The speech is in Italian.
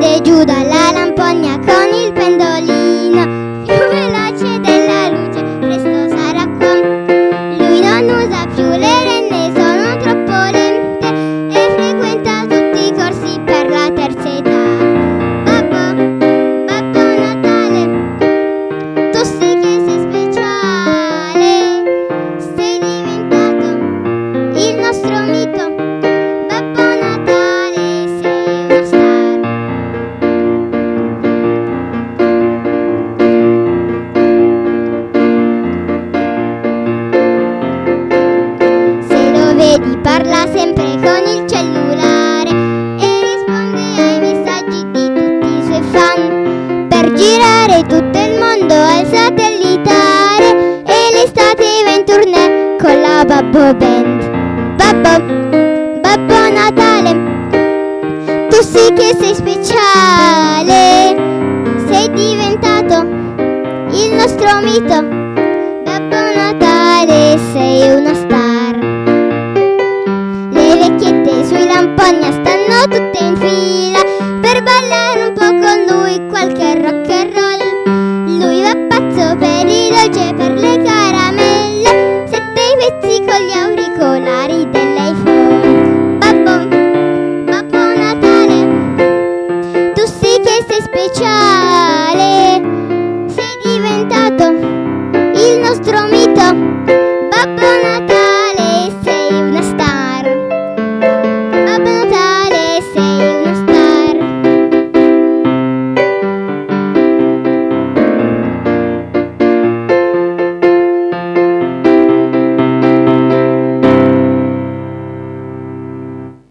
de Yudalala vedi parla sempre con il cellulare e risponde ai messaggi di tutti i suoi fan. Per girare tutto il mondo al satellitare e l'estate va in tournée con la Babbo Band. Babbo, Babbo Natale, tu sì che sei speciale, sei diventato il nostro mito. Babbo Natale, sei una star.